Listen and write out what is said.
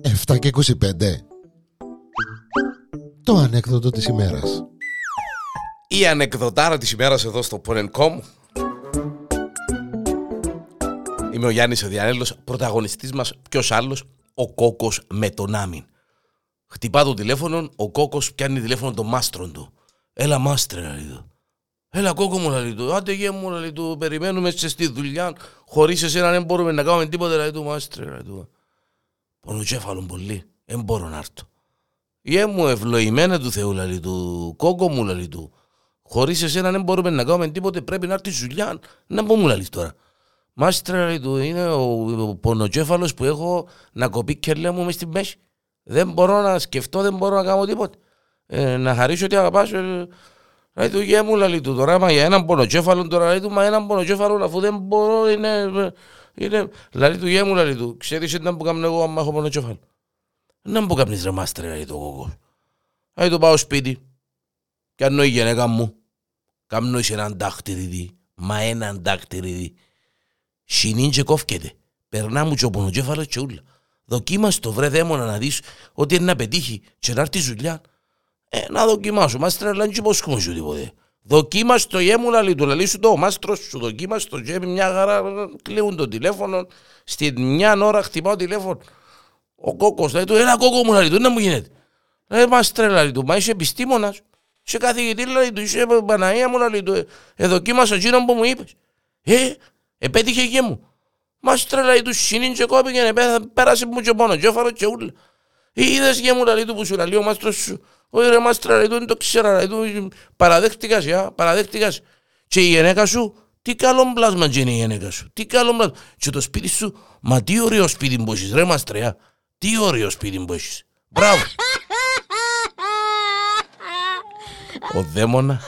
Εφτά και 25 Το ανέκδοτο της ημέρας Η ανεκδοτάρα της ημέρας εδώ στο Porn.com Είμαι ο Γιάννης ο Διανέλος, πρωταγωνιστής μας, ποιος άλλος, ο Κόκος με τον Άμιν. Χτυπά το τηλέφωνο, ο Κόκος πιάνει τηλέφωνο τον μάστρον του. Έλα μάστρε, λέει του. Έλα κόκο μου, λέει του. Άντε γε μου, λέει του. Περιμένουμε σε στη δουλειά. Χωρίς εσένα δεν μπορούμε να κάνουμε τίποτα, λέει του. Μάστρε, λέει του. Πονοκέφαλον πολύ. Δεν μπορώ να έρθω. Γε μου, ευλογημένα του Θεού, λέει του. Κόκο μου, λέει του. Χωρίς εσένα δεν μπορούμε να κάνουμε τίποτα. Πρέπει να έρθει δουλειά. Να πω μου, λέει τώρα. Μάστρε, λέει του. Είναι ο, ο πονοκέφαλος που έχω να κοπεί και λέω μου μες στην μέση. Δεν μπορώ να σκεφτώ, δεν μπορώ να κάνω τίποτα. Ε, να χαρίσω ότι αγαπάς. Ε, λέει του γε μου, λέει του τώρα, μα για έναν πονοκέφαλο τώρα, λέει του, μα έναν πονοκέφαλο αφού δεν μπορώ, είναι... είναι... Λέει του γε μου, λέει του, ξέρεις τι να που κάνω εγώ άμα έχω πονοκέφαλο; Να μου κάνεις ρε μάστρε, λέει του κόκο. Λέει του πάω σπίτι, και αν η γενέκα μου, κάνω είσαι έναν δάχτυριδι, μα έναν δάχτυριδι. Συνήν και κόφκεται, περνά μου και ο πονοκέφαλος και ούλα. Δοκίμας το βρε δαίμονα να δεις ότι είναι να πετύχει και να έρθει δουλειά. Ε, να δοκιμάσω, μας τρελάνε και πως σου τίποτε. Δοκίμας το γέμου λαλί του, λαλί σου το ο μάστρος σου, δοκίμας το γέμου μια χαρά, κλείουν το τηλέφωνο, στην μια ώρα χτυπάω τηλέφωνο. Ο κόκκος λέει του, ένα κόκκο μου λαλί του, να μου γίνεται; Ε, μας τρελάει του, μα είσαι επιστήμονας. Σε καθηγητή λαλί του, είσαι Παναία μου λαλί του, ε, δοκίμασα εκείνον που μου είπες. Ε, επέτυχε και μου. Μας τρελάει του σύνην και κόπηκε, πέρασε μου και μόνο, και έφαρο και ούλα. Είδες και μου λαλί του που σου λαλεί ο μάστρος σου. Όχι ρε μάστρα, ρε, δεν το ξέρα, ρε, παραδέχτηκας, για, παραδέχτηκας. Και η γυναίκα σου, τι καλό πλάσμα και είναι η γυναίκα σου, τι καλό πλάσμα. Και το σπίτι σου, μα τι ωραίο σπίτι που έχεις, ρε μάστρα, τι ωραίο σπίτι που έχεις. Μπράβο. Ο δαίμονα